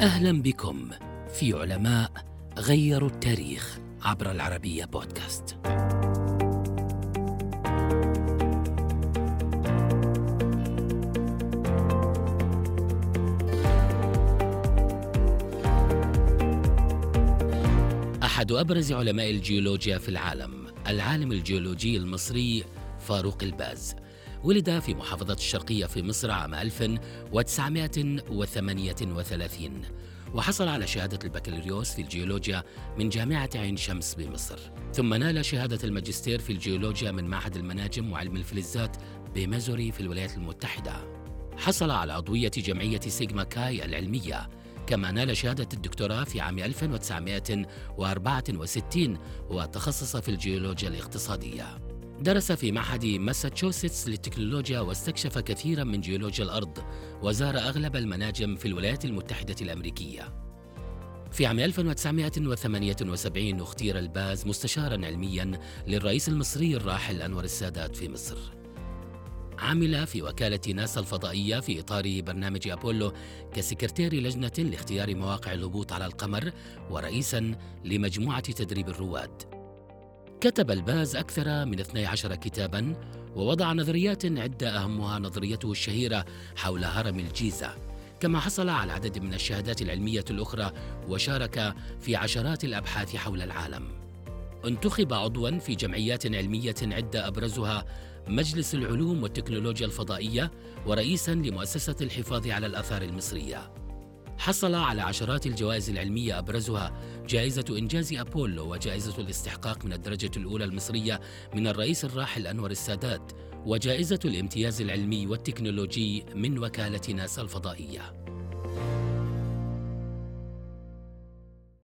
أهلا بكم في علماء غيروا التاريخ عبر العربية بودكاست. أحد أبرز علماء الجيولوجيا في العالم، العالم الجيولوجي المصري فاروق الباز. ولد في محافظة الشرقية في مصر عام 1938 وحصل على شهادة البكالوريوس في الجيولوجيا من جامعة عين شمس بمصر. ثم نال شهادة الماجستير في الجيولوجيا من معهد المناجم وعلم الفلزات بميزوري في الولايات المتحدة. حصل على عضوية جمعية سيغما كاي العلمية كما نال شهادة الدكتوراه في عام 1964 وتخصص في الجيولوجيا الاقتصادية. درس في معهد ماساتشوستس للتكنولوجيا واستكشف كثيرا من جيولوجيا الأرض وزار أغلب المناجم في الولايات المتحدة الأمريكية. في عام 1978 اختير الباز مستشارا علميا للرئيس المصري الراحل أنور السادات في مصر. عمل في وكالة ناسا الفضائية في إطار برنامج أبولو كسكرتير لجنة لاختيار مواقع الهبوط على القمر ورئيسا لمجموعة تدريب الرواد. كتب الباز أكثر من 12 كتابا ووضع نظريات عدة أهمها نظريته الشهيرة حول هرم الجيزة. كما حصل على عدد من الشهادات العلمية الأخرى وشارك في عشرات الأبحاث حول العالم. انتخب عضوا في جمعيات علمية عدة أبرزها مجلس العلوم والتكنولوجيا الفضائية ورئيسا لمؤسسة الحفاظ على الآثار المصرية. حصل على عشرات الجوائز العلمية أبرزها جائزة إنجاز أبولو وجائزة الاستحقاق من الدرجة الأولى المصرية من الرئيس الراحل أنور السادات وجائزة الامتياز العلمي والتكنولوجي من وكالة ناسا الفضائية.